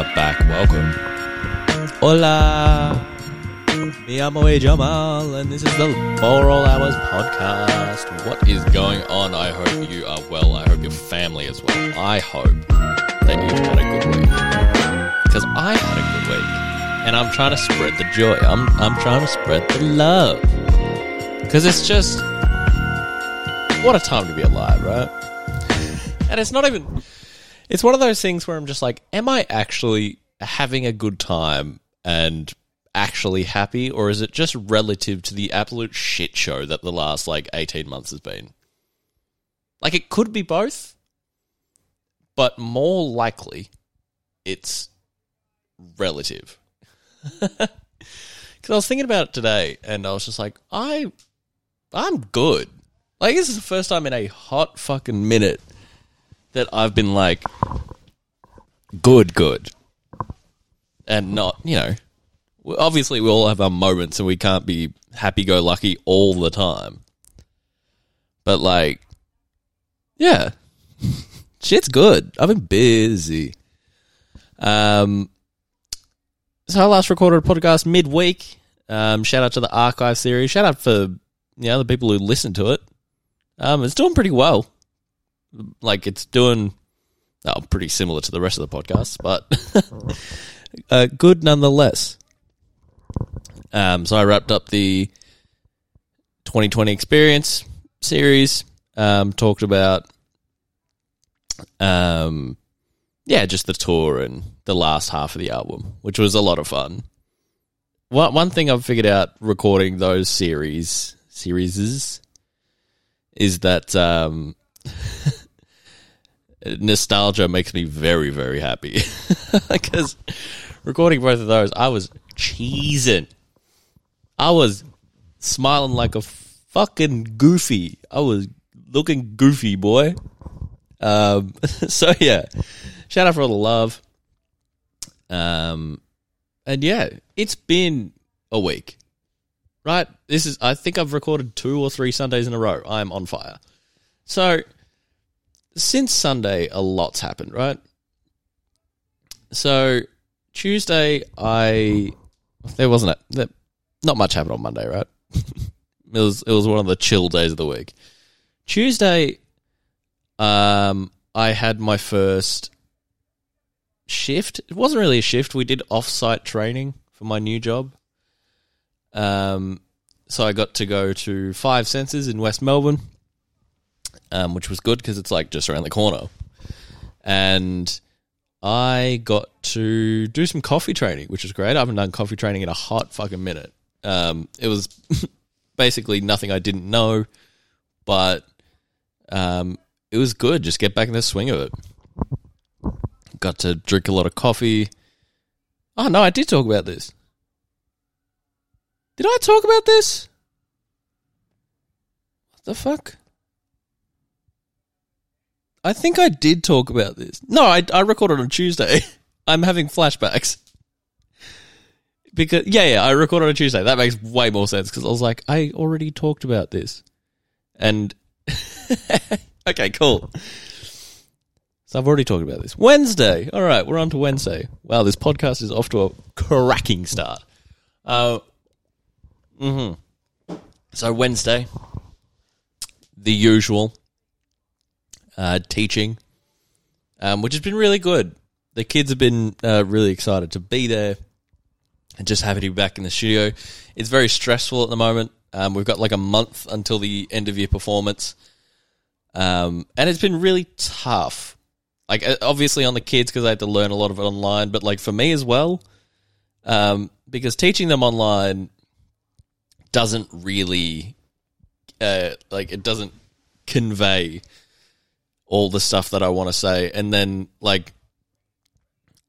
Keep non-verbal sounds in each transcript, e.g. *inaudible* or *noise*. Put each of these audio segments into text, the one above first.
are back. Welcome. Hola. Me amo Jamal, and this is the For All Hours podcast. What is going on? I hope you are well. I hope your family is well. I hope that you've had a good week. Because I had a good week. And I'm trying to spread the joy. I'm, I'm trying to spread the love. Because it's just. What a time to be alive, right? And it's not even. It's one of those things where I'm just like, am I actually having a good time and actually happy, or is it just relative to the absolute shit show that the last like 18 months has been? Like, it could be both, but more likely, it's relative. *laughs* Because I was thinking about it today, and I was just like, I, I'm good. Like, this is the first time in a hot fucking minute that I've been like, good, good, and not, you know, obviously we all have our moments and we can't be happy go lucky all the time. But like, yeah, *laughs* shit's good. I've been busy. Um, so I last recorded a podcast midweek. Um, shout out to the archive series. Shout out for you know the people who listen to it. Um, it's doing pretty well. Like it's doing, oh, pretty similar to the rest of the podcast, but *laughs* uh, good nonetheless. Um, so I wrapped up the 2020 experience series. Um, talked about, um, yeah, just the tour and the last half of the album, which was a lot of fun. One one thing I've figured out recording those series series is that um, *laughs* nostalgia makes me very very happy *laughs* because recording both of those, I was cheesing. I was smiling like a fucking goofy. I was looking goofy, boy. Um, *laughs* so yeah, shout out for all the love. Um, and yeah, it's been a week, right? This is. I think I've recorded two or three Sundays in a row. I'm on fire. So since Sunday, a lot's happened, right? So Tuesday, I there wasn't a, not much happened on Monday, right? *laughs* it was it was one of the chill days of the week. Tuesday, um, I had my first shift. It wasn't really a shift. We did off-site training for my new job. Um, so I got to go to Five Senses in West Melbourne, um, which was good because it's like just around the corner, and I got to do some coffee training, which was great. I haven't done coffee training in a hot fucking minute. Um, it was *laughs* basically nothing I didn't know, but um, it was good. Just get back in the swing of it. Got to drink a lot of coffee. Oh no, I did talk about this. Did I talk about this? What the fuck? I think I did talk about this. No, I, I recorded on Tuesday. *laughs* I'm having flashbacks. Because yeah, yeah, I recorded on Tuesday. That makes way more sense because I was like, I already talked about this, and *laughs* okay, cool. So I've already talked about this. Wednesday. All right, we're on to Wednesday. Wow, this podcast is off to a cracking start. Uh, mm-hmm. So Wednesday, the usual uh, teaching, um, which has been really good. The kids have been uh, really excited to be there and just happy to be back in the studio. It's very stressful at the moment. Um, we've got like a month until the end of year performance. Um, and it's been really tough. Like, uh, obviously on the kids because I had to learn a lot of it online, but like for me as well, um, because teaching them online doesn't really, uh, like, it doesn't convey all the stuff that I want to say. And then, like,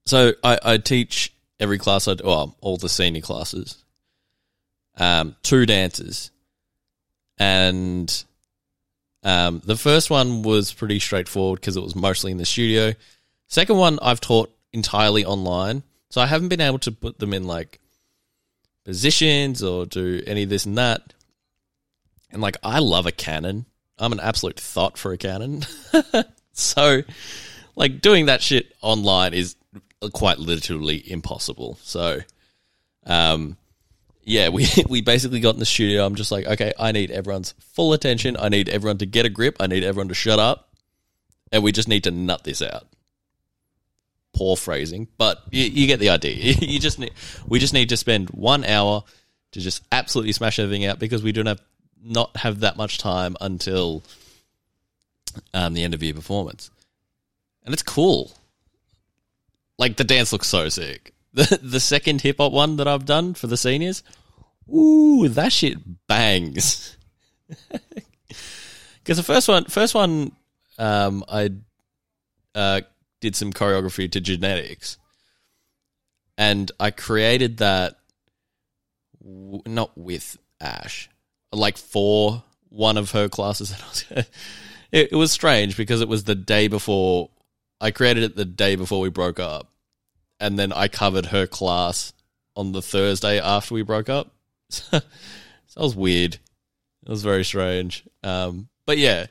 so I, I teach every class I well, all the senior classes, um, two dances, and um, the first one was pretty straightforward because it was mostly in the studio. Second one I've taught entirely online, so I haven't been able to put them in like positions or do any of this and that. And like, I love a cannon. I'm an absolute thought for a cannon. *laughs* so, like, doing that shit online is quite literally impossible. So, um, yeah, we *laughs* we basically got in the studio. I'm just like, okay, I need everyone's full attention. I need everyone to get a grip. I need everyone to shut up, and we just need to nut this out. Poor phrasing, but you, you get the idea. *laughs* You just need, we just need to spend one hour to just absolutely smash everything out because we don't have not have that much time until um, the end of year performance, and it's cool. Like the dance looks so sick. *laughs* The the second hip hop one that I've done for the seniors, ooh, that shit bangs. *laughs* Because the first one, first one, um, I uh, did some choreography to genetics, and I created that w- not with Ash, like for one of her classes *laughs* was. it, it was strange because it was the day before I created it the day before we broke up, and then I covered her class on the Thursday after we broke up. *laughs* so that was weird. It was very strange. Um, but yeah,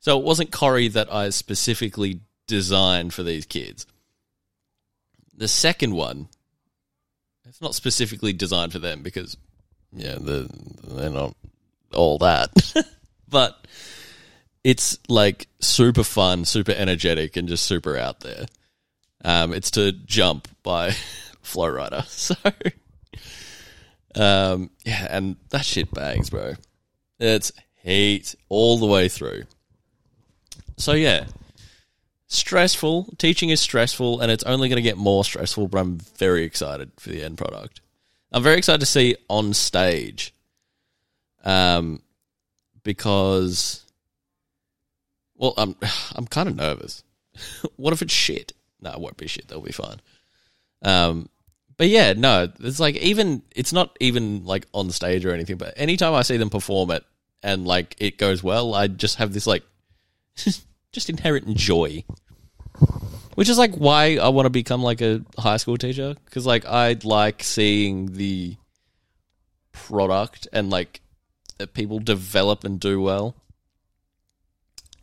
so it wasn't Corey that I specifically designed for these kids. The second one, it's not specifically designed for them because, yeah, the, they're not all that. *laughs* but it's like super fun, super energetic, and just super out there. Um, it's to jump by *laughs* Flo Rida. *laughs* So, um, yeah, and that shit bangs, bro. It's heat all the way through. So yeah, stressful. Teaching is stressful, and it's only going to get more stressful. But I'm very excited for the end product. I'm very excited to see on stage, um, because, well, I'm *sighs* I'm kind of nervous. *laughs* what if it's shit? No, it won't be shit. They'll be fine. Um, but yeah, no, it's like even it's not even like on stage or anything. But anytime I see them perform it and like it goes well, I just have this like *laughs* just inherent joy, which is like why I want to become like a high school teacher because like I like seeing the product and like that people develop and do well.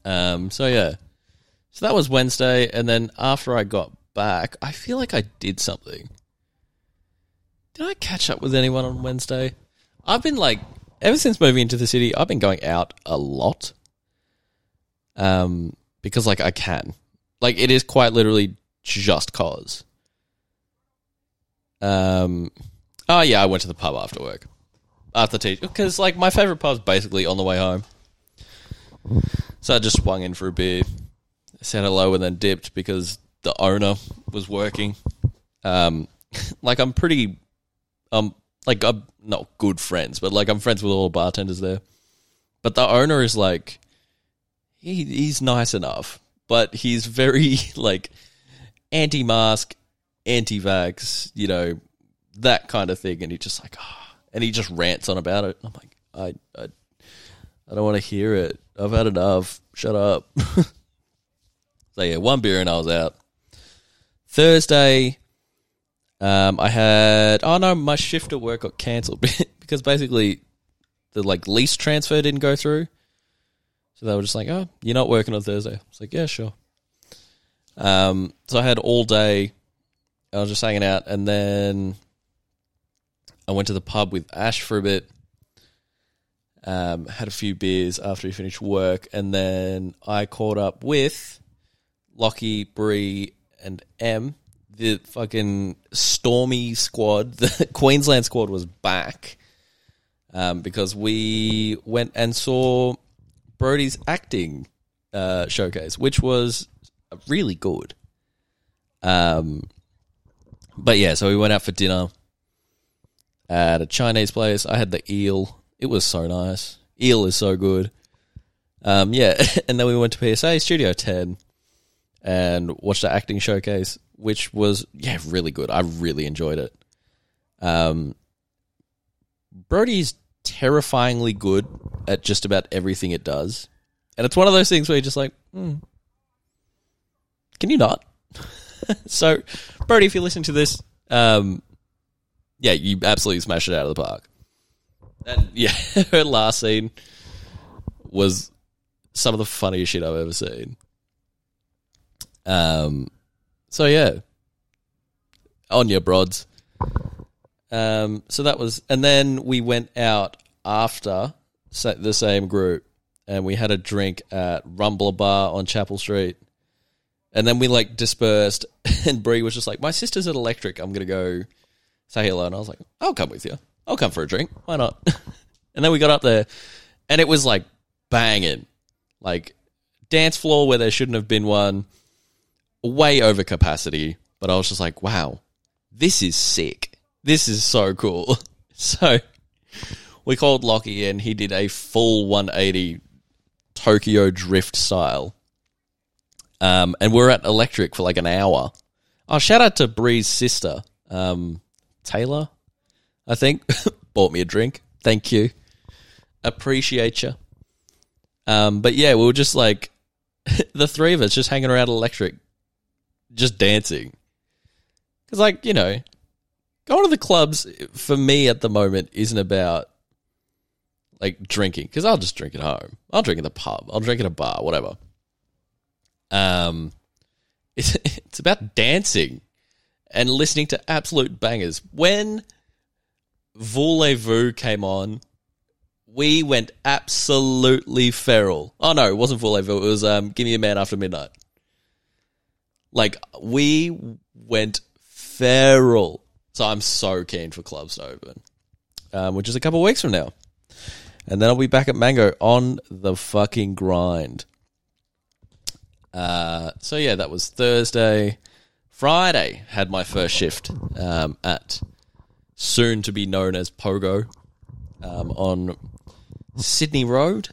Um. So yeah. So that was Wednesday, and then after I got back, I feel like I did something. Did I catch up with anyone on Wednesday? I've been like, ever since moving into the city, I've been going out a lot. Um, because like I can, like it is quite literally just cause. Um, oh yeah, I went to the pub after work, after teach, because like my favorite pub's basically on the way home. So I just swung in for a beer, said hello, and then dipped because the owner was working. Um, *laughs* like I'm pretty, um, like I'm not good friends, but like I'm friends with all the bartenders there. But the owner is like, he he's nice enough, but he's very *laughs* like anti-mask, anti-vax, you know, that kind of thing, and he's just like, ah, and he just rants on about it. I'm like, I, I, I don't want to hear it. I've had enough. Shut up. *laughs* so yeah, one beer and I was out. Thursday, um, I had oh no, my shift at work got cancelled *laughs* because basically the like lease transfer didn't go through. So they were just like, "Oh, you're not working on Thursday." I was like, "Yeah, sure." Um, so I had all day. I was just hanging out, and then I went to the pub with Ash for a bit. Um, had a few beers after he finished work, and then I caught up with Lockie, Bree, and M. The fucking Stormy squad, *laughs* the Queensland squad was back um, because we went and saw Brody's acting uh, showcase, which was really good. Um, but yeah, so we went out for dinner at a Chinese place. I had the eel. It was so nice. Eel is so good. Um, yeah, *laughs* and then we went to PSA Studio 10 and watched the acting showcase, which was yeah really good. I really enjoyed it. Um, Brody's terrifyingly good at just about everything it does, and it's one of those things where you're just like, hmm, can you not? *laughs* so, Brody, if you listen to this, um, yeah, you absolutely smashed it out of the park. And *laughs* yeah, her last scene was some of the funniest shit I've ever seen. Um, so yeah, on your broads. Um, so that was, and then we went out after the same group, and we had a drink at Rumbler Bar on Chapel Street, and then we like dispersed, *laughs* and Bree was just like, "My sister's at Electric. I'm gonna go say hello," and I was like, "I'll come with you. I'll come for a drink. Why not?" *laughs* and then we got up there, and it was like banging, like dance floor where there shouldn't have been one, way over capacity. But I was just like, "Wow, this is sick. This is so cool." *laughs* So we called Lockie and he did a full 180 Tokyo drift style. Um, and we are at Electric for like an hour. Oh, shout out to Bree's sister, um, Taylor, I think, *laughs* bought me a drink. Thank you. Appreciate you. Um, but yeah, we were just like *laughs* the three of us just hanging around Electric, just dancing. Because, like, you know, going to the clubs for me at the moment isn't about like drinking because I'll just drink at home. I'll drink in the pub. I'll drink at a bar, whatever. Um, it's *laughs* it's about dancing and listening to absolute bangers. When Voulez-Vous came on, we went absolutely feral. Oh no, it wasn't Voulez-Vous. It was um, Give Me a Man After Midnight. Like we went feral so I'm so keen for clubs to open, um, which is a couple weeks from now. And then I'll be back at Mango on the fucking grind. Uh, so yeah, that was Thursday. Friday had my first shift um, at soon to be known as Pogo um, on Sydney Road.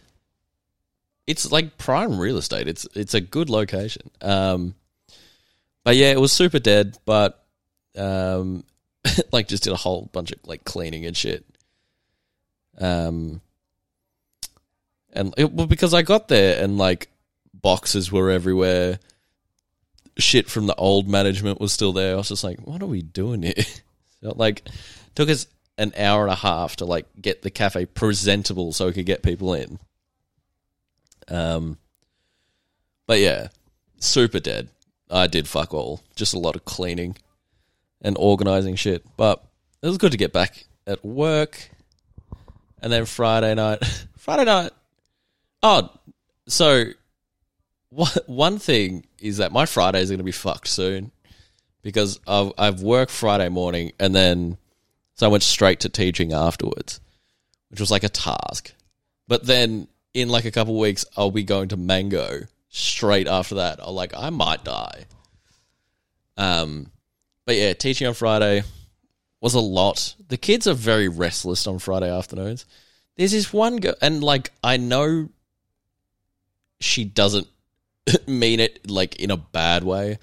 It's like prime real estate. It's it's a good location. Um, but yeah, it was super dead. But um, *laughs* like just did a whole bunch of like cleaning and shit. Um, and it, well, because I got there and like boxes were everywhere, shit from the old management was still there. I was just like, what are we doing here? *laughs* so, like, took us an hour and a half to like get the cafe presentable so we could get people in. Um, but yeah, super dead. I did fuck all. Just a lot of cleaning and organizing shit. But it was good to get back at work. And then Friday night, *laughs* Friday night. Oh, so one thing is that my Friday is going to be fucked soon because I've, I've worked Friday morning and then so I went straight to teaching afterwards, which was like a task. But then in like a couple weeks, I'll be going to Mango straight after that. I'll like I might die. Um, but yeah, teaching on Friday was a lot. The kids are very restless on Friday afternoons. There's this one girl, and like I know she doesn't *coughs* mean it like in a bad way.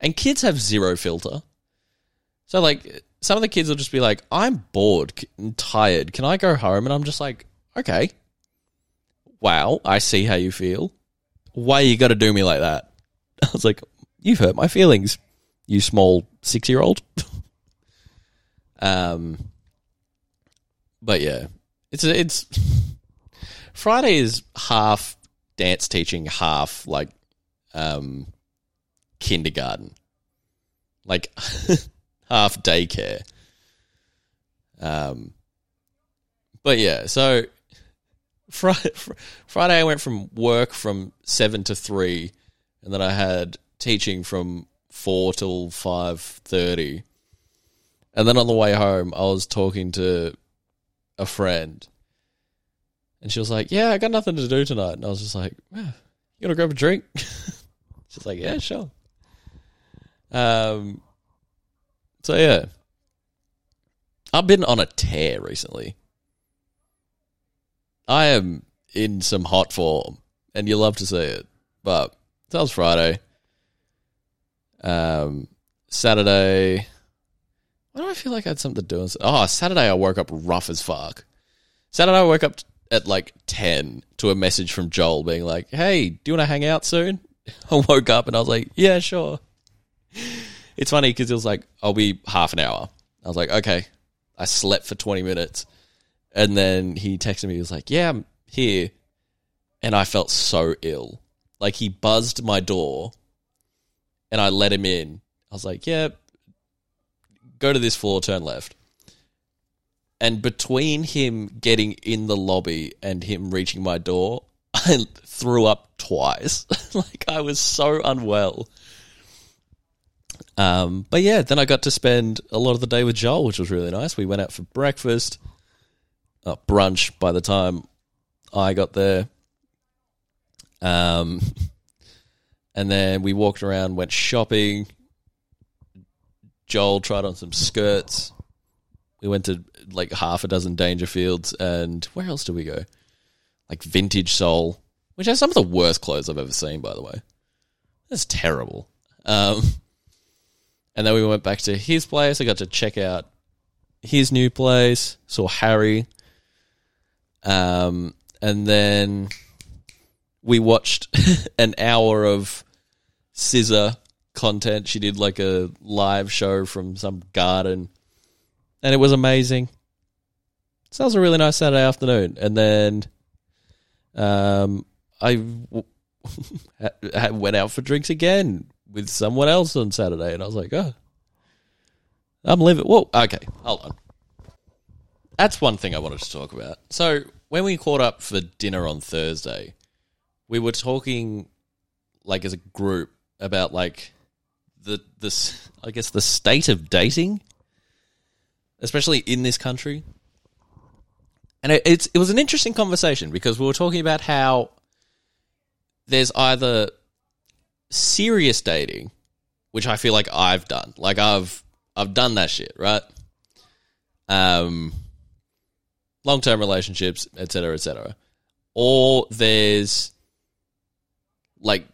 And kids have zero filter. So like some of the kids will just be like, "I'm bored and tired. Can I go home?" And I'm just like, "Okay." Wow, I see how you feel. Why you got to do me like that? *laughs* I was like, "You've hurt my feelings." you small six year old. *laughs* um, but yeah, it's it's *laughs* Friday is half dance teaching, half like um kindergarten, like *laughs* half daycare. Um, but yeah, so Friday, Friday I went from work from seven to three, and then I had teaching from four till five thirty, and then on the way home, I was talking to a friend, and she was like, "Yeah, I got nothing to do tonight," and I was just like, "You gonna grab a drink?" *laughs* She's like, "Yeah, sure." Um. So yeah, I've been on a tear recently. I am in some hot form, and you love to see it. But that was Friday. Um, Saturday. Why do I feel like I had something to do? Oh, Saturday I woke up rough as fuck. Saturday I woke up at like 10 to a message from Joel being like, hey, do you want to hang out soon? *laughs* I woke up and I was like, yeah, sure. *laughs* It's funny because it was like, I'll be half an hour. I was like, okay. I slept for 20 minutes. And then he texted me, he was like, yeah, I'm here. And I felt so ill. Like he buzzed my door and I let him in. I was like, "Yeah, go to this floor, turn left. And between him getting in the lobby and him reaching my door, *laughs* I threw up twice. *laughs* like I was so unwell. Um, but yeah, then I got to spend a lot of the day with Joel, which was really nice. We went out for breakfast, uh, brunch by the time I got there. Um, *laughs* and then we walked around, went shopping. Joel tried on some skirts. We went to like half a dozen Dangerfields, and where else do we go? Like Vintage Soul, which has some of the worst clothes I've ever seen, by the way. That's terrible. Um, and then we went back to his place. I got to check out his new place. Saw Harry. Um, and then we watched *laughs* an hour of SZA content. She did like a live show from some garden, and it was amazing. So that was a really nice Saturday afternoon. And then um, *laughs* went out for drinks again with someone else on Saturday, and I was like, oh, I'm living. Whoa, okay, hold on. That's one thing I wanted to talk about. So when we caught up for dinner on Thursday, we were talking like as a group about like the this I guess the state of dating, especially in this country. And it, it's it was an interesting conversation because we were talking about how there's either serious dating, which I feel like I've done, like I've I've done that shit, right? Um, long term relationships, etc., etc. Or there's like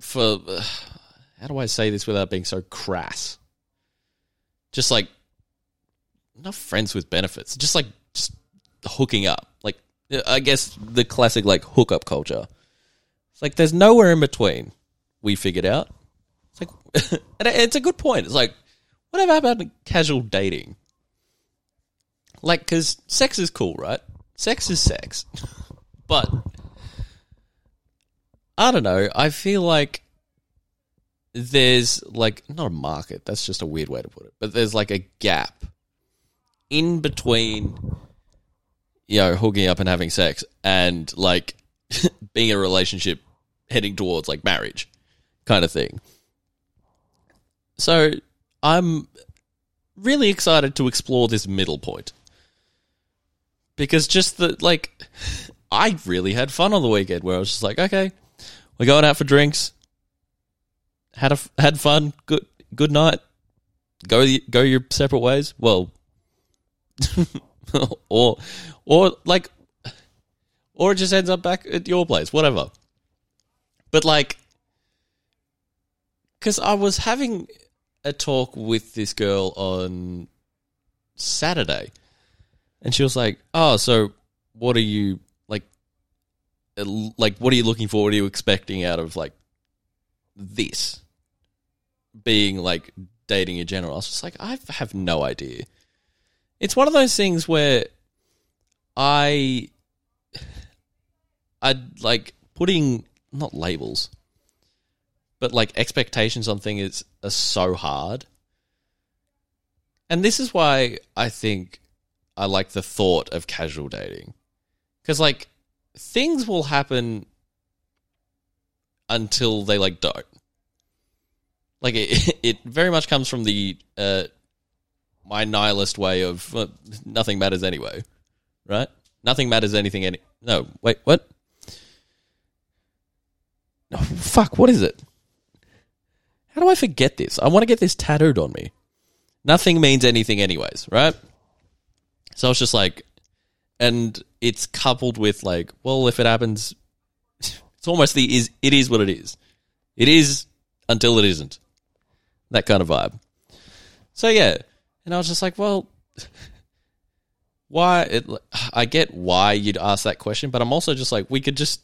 for uh, *sighs* how do I say this without being so crass? Just like not friends with benefits, just like just hooking up. Like I guess the classic like hookup culture. It's like there's nowhere in between. We figured out. It's like *laughs* and it's a good point. It's like whatever about casual dating? Like, because sex is cool, right? Sex is sex. *laughs* but, I don't know. I feel like there's, like, not a market. That's just a weird way to put it. But there's, like, a gap in between, you know, hooking up and having sex and, like, *laughs* being in a relationship heading towards, like, marriage kind of thing. So, I'm really excited to explore this middle point because just the like *laughs* I really had fun on the weekend where I was just like, okay, we're going out for drinks, had a had fun, good good night, go go your separate ways. Well, *laughs* or or like, or it just ends up back at your place, whatever. But like, because I was having a talk with this girl on Saturday and she was like, "Oh, so what are you like? Uh, like, what are you looking for? What are you expecting out of like this being like dating in general?" I was just like, "I have no idea." It's one of those things where I, I like putting not labels, but like expectations on things are so hard. And this is why I think I like the thought of casual dating. Because, like, things will happen until they, like, don't. Like, it, *laughs* it very much comes from the, uh, my nihilist way of well, nothing matters anyway, right? Nothing matters anything any. No, wait, what? Oh, fuck, what is it? How do I forget this? I want to get this tattooed on me. Nothing means anything, anyways, right? So it's just like, and it's coupled with like, well, if it happens, *laughs* it's almost the is it is what it is. It is until it isn't. That kind of vibe. So yeah, and I was just like, well, why? It, I get why you'd ask that question, but I'm also just like, we could just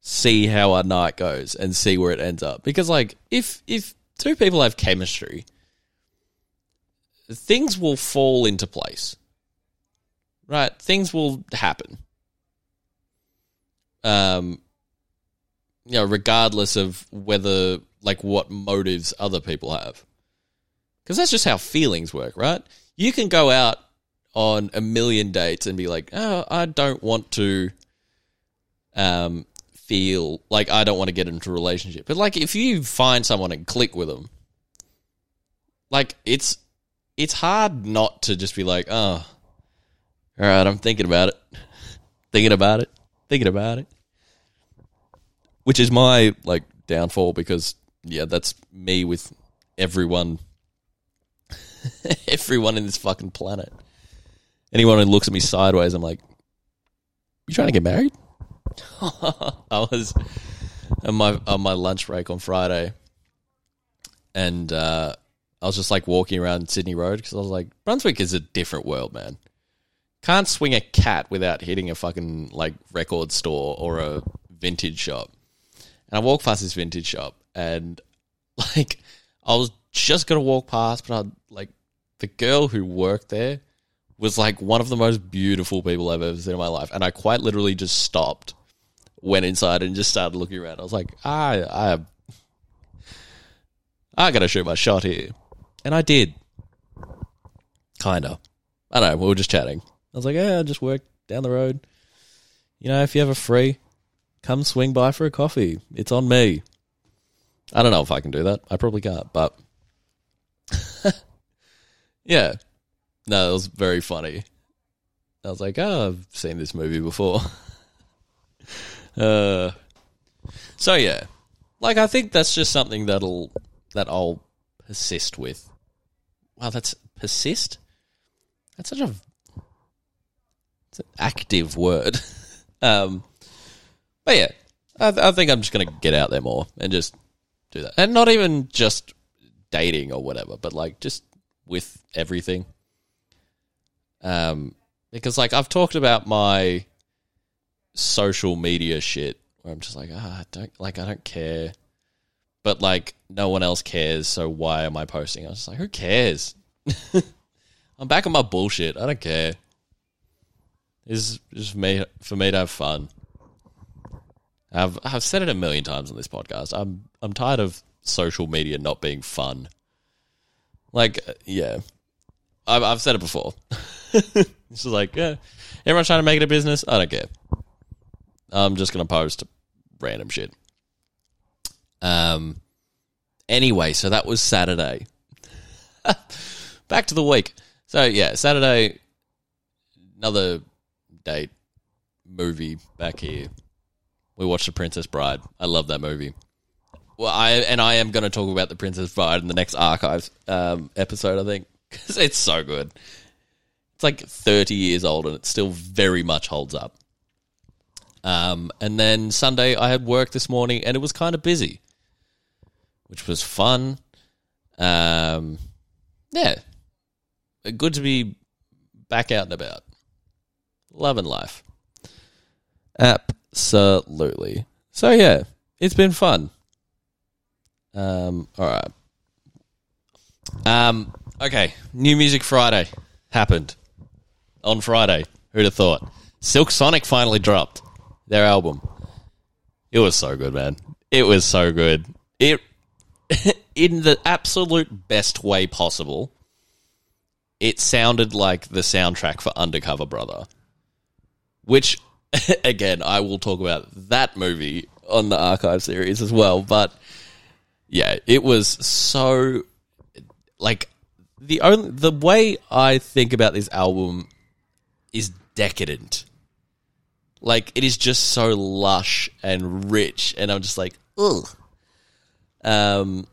see how our night goes and see where it ends up. Because like, if if two people have chemistry, things will fall into place right? Things will happen. Um, you know, regardless of whether, like, what motives other people have. Because that's just how feelings work, right? You can go out on a million dates and be like, oh, I don't want to um, feel like I don't want to get into a relationship. But like, if you find someone and click with them, like it's it's hard not to just be like, oh, all right, I'm thinking about it, *laughs* thinking about it, thinking about it, which is my like downfall because yeah, that's me with everyone, *laughs* everyone in this fucking planet. Anyone who looks at me sideways, I'm like, you trying to get married? *laughs* I was on my on my lunch break on Friday, and uh, I was just like walking around Sydney Road because I was like, Brunswick is a different world, man. Can't swing a cat without hitting a fucking like record store or a vintage shop. And I walked past this vintage shop, and *laughs* like I was just gonna walk past, but I like the girl who worked there was like one of the most beautiful people I've ever seen in my life, and I quite literally just stopped, went inside, and just started looking around. I was like, ah, I, I, I gotta shoot my shot here, and I did, kinda. I don't know. We were just chatting. I was like, yeah, I just work down the road. You know, if you ever free, come swing by for a coffee. It's on me. I don't know if I can do that. I probably can't, but yeah. No, it was very funny. I was like, oh, I've seen this movie before. *laughs* uh, so yeah, like I think that's just something that'll that I'll persist with. Wow, that's persist. That's such a it's an active word. *laughs* um, but yeah, I, I think I'm just gonna get out there more and just do that, and not even just dating or whatever, but like just with everything. Um, because like I've talked about my social media shit where I'm just like, ah, I don't like I don't care. But like no one else cares, so why am I posting? I was just like, who cares? *laughs* I'm back on my bullshit. I don't care. It's just for me for me to have fun. I've I've said it a million times on this podcast. I'm I'm tired of social media not being fun. Like, yeah, I've I've said it before. *laughs* it's just like, yeah, everyone's trying to make it a business. I don't care. I'm just gonna post random shit. Um. Anyway, so that was Saturday. *laughs* Back to the week. So yeah, Saturday, another date movie back here. We watched The Princess Bride. I love that movie. Well, I and I am going to talk about The Princess Bride in the next archives um, episode. I think *laughs* because it's so good. It's like 30 years old and it still very much holds up. Um, and then Sunday, I had work this morning and it was kind of busy, which was fun. Um, yeah, good to be back out and about. Loving life. Absolutely. So, yeah, it's been fun. Um, all right. Um, okay, New Music Friday happened on Friday. Who'd have thought? Silk Sonic finally dropped their album. It was so good, man. It was so good. It *laughs* in the absolute best way possible. It sounded like the soundtrack for Undercover Brother, which *laughs* again, I will talk about that movie on the archive series as well, but yeah, it was so like the only the way I think about this album is decadent. Like it is just so lush and rich, and I'm just like, ugh. Um,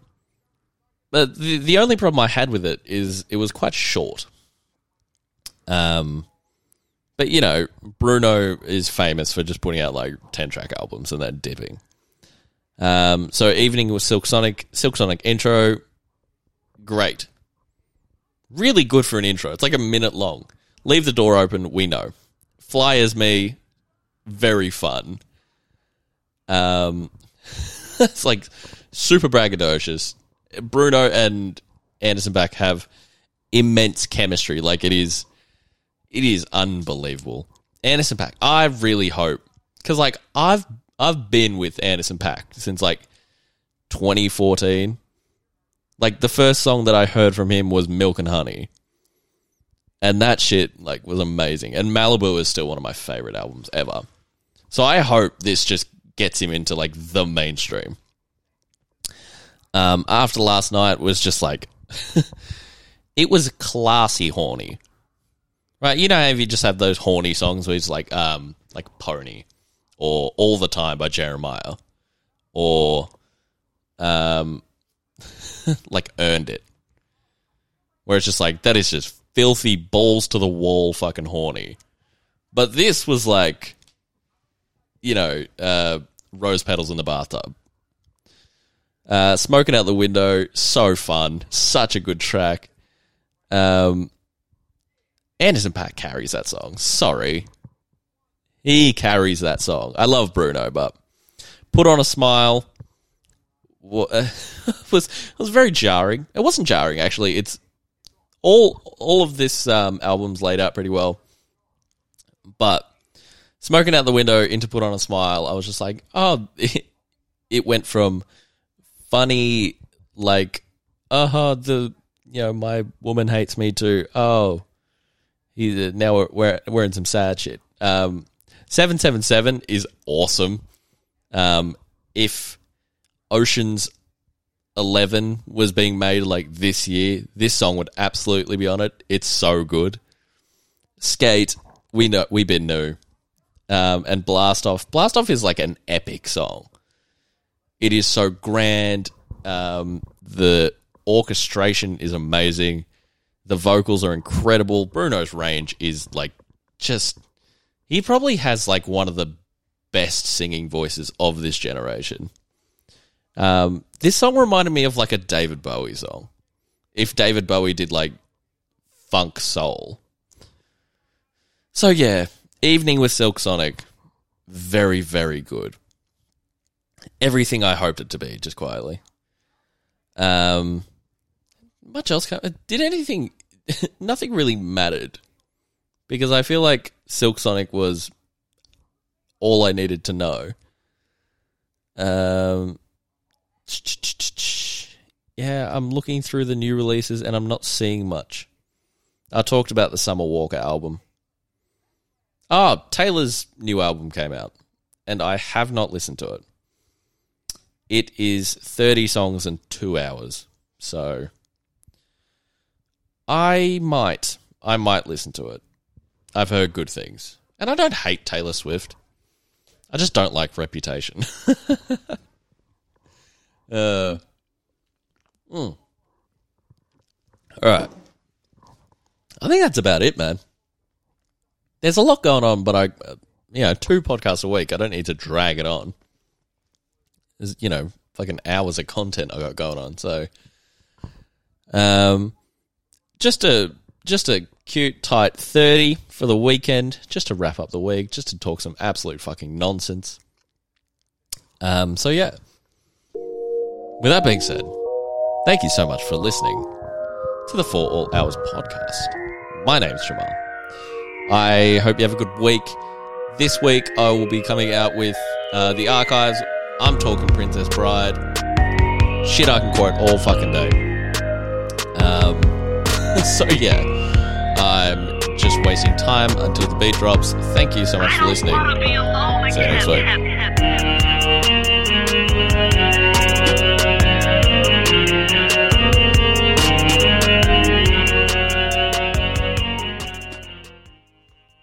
but the the only problem I had with it is it was quite short. Um, but you know, Bruno is famous for just putting out like ten track albums and then dipping. Um, so evening with Silk Sonic, Silk Sonic intro, great, really good for an intro. It's like a minute long. Leave the door open. We know. Fly as me, very fun. Um, *laughs* it's like super braggadocious. Bruno and Anderson .Paak have immense chemistry. Like it is, it is unbelievable. Anderson .Paak. I really hope because like I've I've been with Anderson .Paak since like 2014. Like the first song that I heard from him was Milk and Honey. And that shit like was amazing. And Malibu is still one of my favorite albums ever. So I hope this just gets him into like the mainstream. Um, after last night was just like *laughs* it was classy horny. Right, you know if you just have those horny songs where it's like um like Pony or All the Time by Jeremiah or um *laughs* like Earned It. Where it's just like that is just filthy balls to the wall fucking horny. But this was like you know, uh rose petals in the bathtub. Uh, smoking out the window, so fun, such a good track. Um, Anderson .Paak carries that song. Sorry, he carries that song. I love Bruno, but put on a smile *laughs* was was very jarring. It wasn't jarring actually. It's all all of this um, album's laid out pretty well, but smoking out the window into put on a smile, I was just like, oh, it, *laughs* it went from funny like, uh huh, the you know my woman hates me too. Oh, he now we're, we're we're in some sad shit. Um, seven seven seven is awesome. Um, if Ocean's Eleven was being made like this year, this song would absolutely be on it. It's so good. Skate, we know we been new, um, and Blast Off. Blast Off is like an epic song. It is so grand. Um, the orchestration is amazing. The vocals are incredible. Bruno's range is like just. He probably has like one of the best singing voices of this generation. Um, this song reminded me of like a David Bowie song. If David Bowie did like funk soul. So yeah, Evening with Silk Sonic, very very good. Everything I hoped it to be, just quietly. Um, much else? Did anything? *laughs* nothing really mattered because I feel like Silk Sonic was all I needed to know. Um, yeah, I'm looking through the new releases and I'm not seeing much. I talked about the Summer Walker album. Oh, Taylor's new album came out, and I have not listened to it. It is 30 songs and two hours. So I might. I might listen to it. I've heard good things. And I don't hate Taylor Swift. I just don't like Reputation. *laughs* uh, mm. All right. I think that's about it, man. There's a lot going on, but I, you know, two podcasts a week. I don't need to drag it on. There's, you know, fucking hours of content I got going on. So, um, just a just a cute, tight thirty for the weekend, just to wrap up the week, just to talk some absolute fucking nonsense. Um, so yeah. With that being said, thank you so much for listening to the For All Hours podcast. My name's Jamal. I hope you have a good week. This week I will be coming out with uh, the archives. I'm talking Princess Bride. Shit, I can quote all fucking day. Um, *laughs* so yeah, I'm just wasting time until the beat drops. Thank you so much for listening. See you next week.